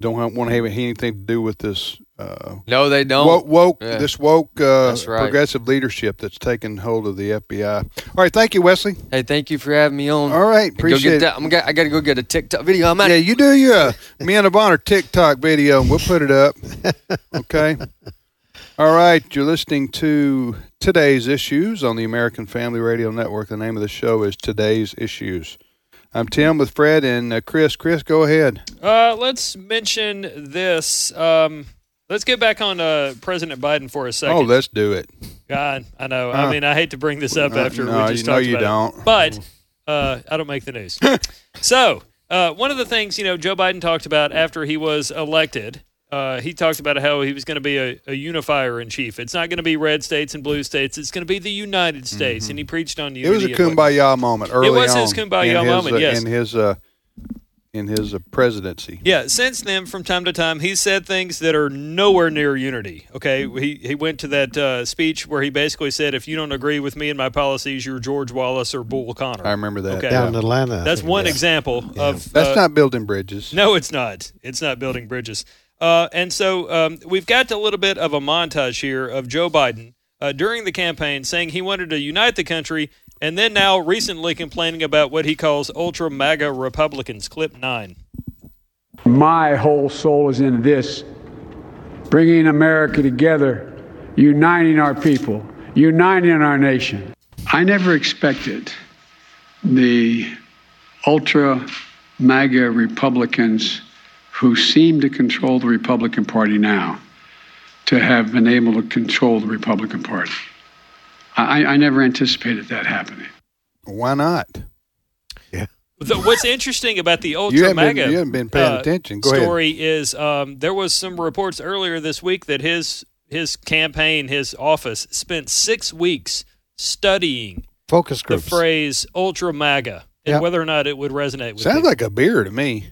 don't want to have anything to do with this. Uh, No, they don't. Woke, woke Yeah. this woke uh, right. progressive leadership that's taken hold of the FBI. All right, thank you, Wesley. Hey, thank you for having me on. All right, go appreciate get it. got, I got to go get a TikTok video. I'm out. Yeah, you do your <laughs> Men of Honor TikTok video, and we'll put it up. Okay. <laughs> All right, you're listening to today's issues on the American Family Radio Network. The name of the show is Today's Issues. I'm Tim with Fred and uh, Chris. Chris, go ahead. Uh, let's mention this. Um, let's get back on uh, President Biden for a second. Oh, let's do it. God, I know. I mean, I hate to bring this up uh, after no, we just you know talked you about don't. it, but uh, I don't make the news. <laughs> so, uh, one of the things you know Joe Biden talked about after he was elected, uh, he talked about how he was going to be a, a unifier in chief. It's not going to be red states and blue states. It's going to be the United States, and he preached on Mm-hmm. It was a unity. and- kumbaya moment early It was on his kumbaya in his, moment, uh, yes. in his uh, in his uh, presidency. Yeah, since then, from time to time, he's said things that are nowhere near unity. Okay, he he went to that uh, speech where he basically said, "If you don't agree with me and my policies, you're George Wallace or Bull Connor." I remember that. Okay, Down in Atlanta. That's one yeah. example of. That's uh, not building bridges. No, it's not. It's not building bridges. Uh, and so um, we've got a little bit of a montage here of Joe Biden uh, during the campaign saying he wanted to unite the country, and then now recently complaining about what he calls ultra MAGA Republicans. Clip nine. My whole soul is in this bringing America together, uniting our people, uniting our nation. I never expected the ultra MAGA Republicans who seem to control the Republican Party now to have been able to control the Republican Party. I, I never anticipated that happening. Why not? The, what's interesting about the You ultra haven't been- MAGA you haven't been paying uh, attention. Go ahead. story is um, there was some reports earlier this week that his his campaign, his office, spent six weeks studying Focus the phrase ultra MAGA and Yep. whether or not it would resonate with Sounds people. like a beer to me.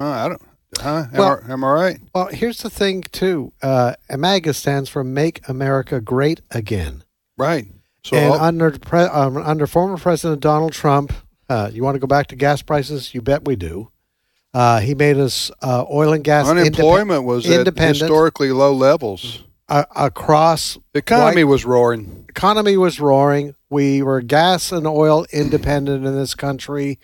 Huh, I don't. Huh? Am, Well- I, am I right? Well, here's the thing, too. Uh, MAGA stands for Make America Great Again. Right. So and under pre- um, under former President Donald Trump, uh, you want to go back to gas prices? You bet we do. Uh, he made us uh, oil and gas unemployment indep- was at historically low levels. uh, across. The economy white- was roaring. economy was roaring. We were gas and oil independent in this country.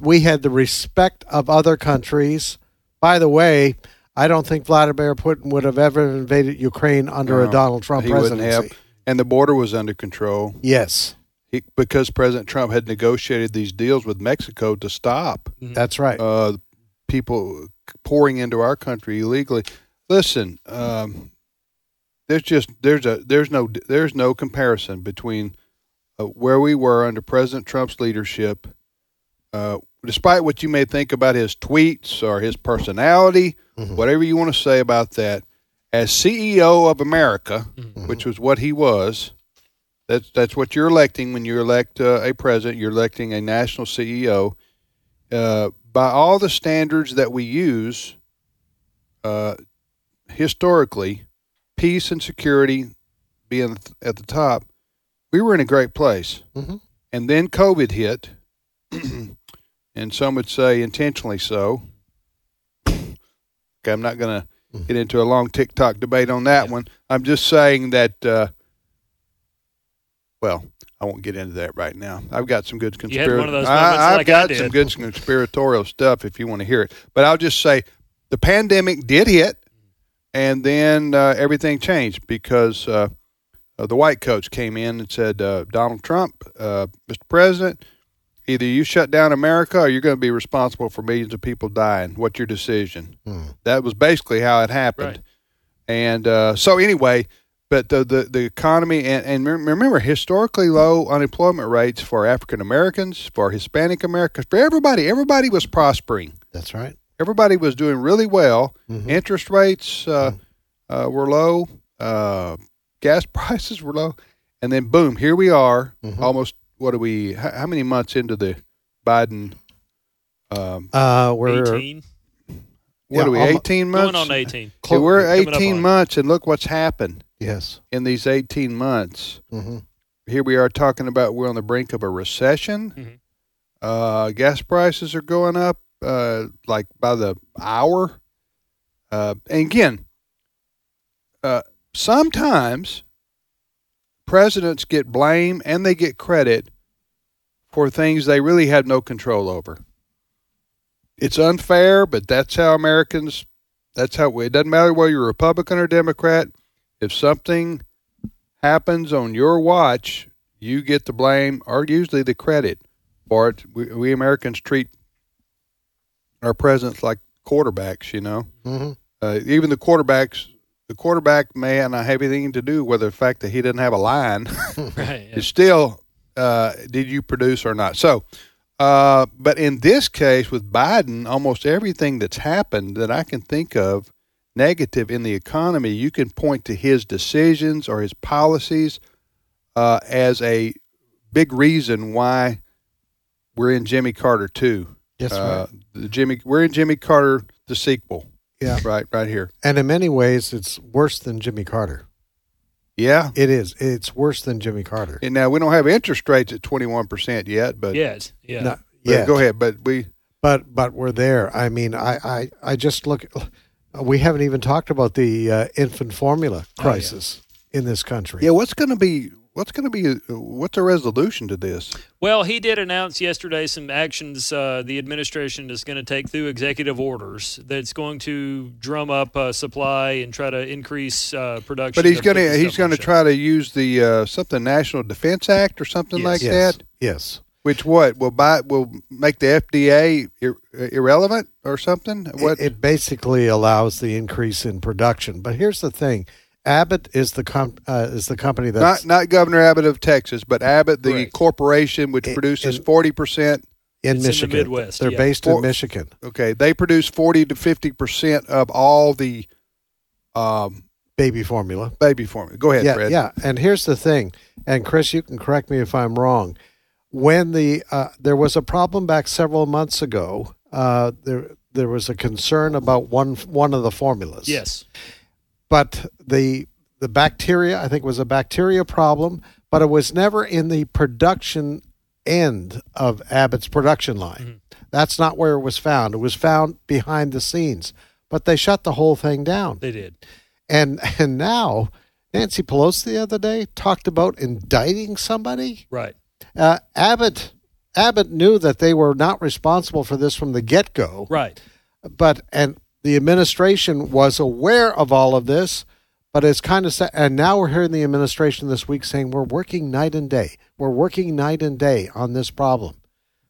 We had the respect of other countries. By the way, I don't think Vladimir Putin would have ever invaded Ukraine under a Donald Trump he presidency. have, and the border was under control. Yes, He, because President Trump had negotiated these deals with Mexico to stop that's right. uh, people pouring into our country illegally. Listen, um, there's just there's a there's no there's no comparison between uh, where we were under President Trump's leadership. Uh, despite what you may think about his tweets or his personality, whatever you want to say about that, as CEO of America, which was what he was, that's that's what you're electing when you elect uh, a president. You're electing a national CEO. Uh, by all the standards that we use, uh, historically, peace and security being at the top, we were in a great place. Mhm. And then COVID hit, <clears throat> and some would say intentionally so. Okay, I'm not going to get into a long TikTok debate on that one. I'm just saying that. Uh, well, I won't get into that right now. I've got some good You had conspiracy. one of those moments I've like got did. some good conspiratorial stuff if you want to hear it. But I'll just say the pandemic did hit, and then uh, everything changed because uh, uh, the white coach came in and said, uh, "Donald Trump, uh, Mr. President, either you shut down America or you're going to be responsible for millions of people dying. What's your decision?" That was basically how it happened. Right. And uh, so anyway, but the the, the economy and, and remember historically low unemployment rates for African Americans, for Hispanic Americans, for everybody. Everybody was prospering. That's right. Everybody was doing really well. Mm-hmm. Interest rates uh, uh, were low. Uh, gas <laughs> prices were low, and then boom, here we are. Mm-hmm. Almost what are we? How, how many months into the Biden? Um, Uh, we're 18? what Yeah, are we? almo- Eighteen months. Going on 18. So we're 18 months, and look what's happened yes. in these 18 months. hmm Here we are talking about we're on the brink of a recession. Mhm. Uh, gas prices are going up uh, like by the hour. Uh, and again, uh, sometimes presidents get blame and they get credit for things they really had no control over. It's unfair, but that's how Americans. That's how it doesn't matter whether you're Republican or Democrat. If something happens on your watch, you get the blame or usually the credit for it. We, we Americans treat our presidents like quarterbacks. You know, Mhm. uh, even the quarterbacks. The quarterback may not have anything to do with the fact that he didn't have a line. <laughs> <laughs> Right, It's still, uh, did you produce or not? So, uh, but in this case with Biden, almost everything that's happened that I can think of negative in the economy, you can point to his decisions or his policies uh, as a big reason why we're in Jimmy Carter two. Yes, uh, the Jimmy. We're in Jimmy Carter the sequel. Yeah. right, right here. And in many ways, it's worse than Jimmy Carter. Yeah, It is. It's worse than Jimmy Carter. And now we don't have interest rates at twenty one percent yet, but Yes, yeah. Not but yet. Go ahead, but we But but we're there. I mean, I I, I just look. We haven't even talked about the uh, infant formula crisis in this country. Yeah, what's going to be what's going to be what's a resolution to this? Well, he did announce yesterday some actions uh, the administration is going to take through executive orders that's going to drum up uh, supply and try to increase uh, production. But he's going to he's going to try to use the uh, something National Defense Act or something Yes. like Yes. that. Yes. Which what will buy will make the FDA ir- irrelevant or something? What It, it basically allows the increase in production. But here's the thing: Abbott is the com- uh, is the company that's not not Governor Abbott of Texas, but Abbott, the Correct. corporation which produces forty percent in It's in the Michigan. Midwest, They're yeah. based For- in Michigan. Okay, they produce forty to fifty percent of all the um, Baby formula. baby formula. Go ahead, yeah, Fred. yeah. And here's the thing, and Chris, you can correct me if I'm wrong. When the uh, there was a problem back several months ago, uh, there there was a concern about one one of the formulas. Yes. But the the bacteria, I think, was a bacteria problem, but it was never in the production end of Abbott's production line. That's not where it was found. It was found behind the scenes, but they shut the whole thing down. They did. And and now Nancy Pelosi the other day talked about indicting somebody. Right. Uh, Abbott Abbott knew that they were not responsible for this from the get go. Right. But and the administration was aware of all of this, but it's kind of sa- and now we're hearing the administration this week saying we're working night and day. We're working night and day on this problem.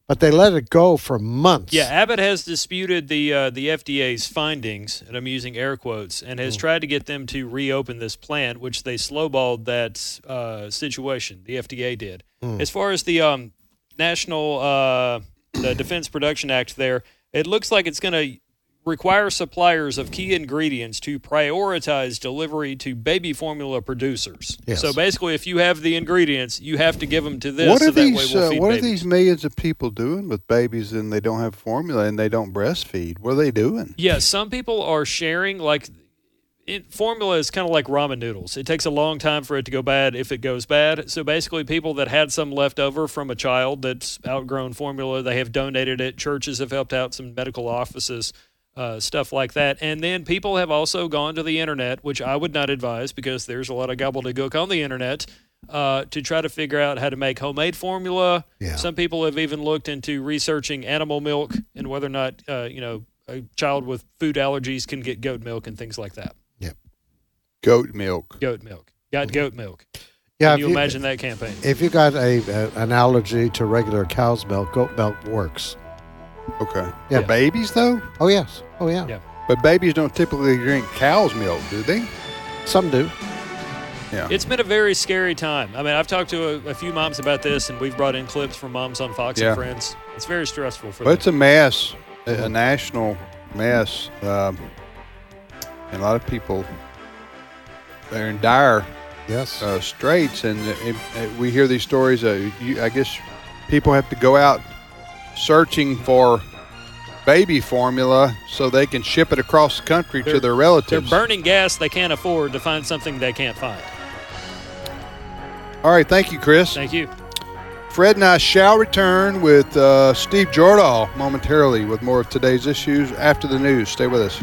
But they let it go for months. Yeah, Abbott has disputed the uh, the FDA's findings, and I'm using air quotes, and has tried to get them to reopen this plant, which they slowballed that uh, situation. The FDA did. Mm. As far as the um, National uh, the Defense Production Act, there, it looks like it's going to require suppliers of key ingredients to prioritize delivery to baby formula producers. Yes. So basically, if you have the ingredients, you have to give them to this. What so are that way these? we'll uh, what are these millions of people doing with babies and they don't have formula and they don't breastfeed? What are they doing? Yeah, some people are sharing like it, formula is kind of like ramen noodles. It takes a long time for it to go bad if it goes bad. So basically, people that had some left over from a child that's outgrown formula, they have donated it. Churches have helped out, some medical offices, uh, stuff like that. And then people have also gone to the internet, which I would not advise because there's a lot of gobbledygook on the internet. Uh, to try to figure out how to make homemade formula. Yeah. Some people have even looked into researching animal milk and whether or not, uh, you know, a child with food allergies can get goat milk and things like that. Yep. Goat milk. Goat milk. Got goat milk. Yeah, Can you you- imagine that campaign? If you got a, a an allergy to regular cow's milk, goat milk works. Okay. Yeah. For babies though? Oh yes. Oh yeah. Yeah. But babies don't typically drink cow's milk, do they? Some do. Yeah. It's been a very scary time. I mean, I've talked to a, a few moms about this, and we've brought in clips from moms on Fox Yeah. and Friends. It's very stressful for Well, them. it's a mess, a, a national mess, um, and a lot of people they're in dire yes uh, straits. And uh, it, uh, we hear these stories. Uh, you, I guess people have to go out searching for baby formula so they can ship it across the country to their relatives. They're burning gas they can't afford to find something they can't find. All right, thank you, Chris. Thank you. Fred and I shall return with uh, Steve Jordahl momentarily with more of today's issues after the news. Stay with us.